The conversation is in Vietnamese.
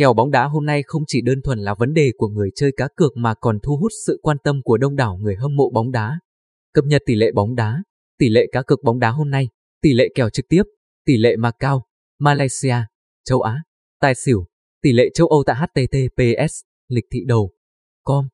Kèo bóng đá hôm nay không chỉ đơn thuần là vấn đề của người chơi cá cược mà còn thu hút sự quan tâm của đông đảo người hâm mộ bóng đá. Cập nhật tỷ lệ bóng đá, tỷ lệ cá cược bóng đá hôm nay, tỷ lệ kèo trực tiếp, tỷ lệ Macau, Malaysia, châu Á, tài xỉu, tỷ lệ châu Âu tại https lịch thị đầu. Com.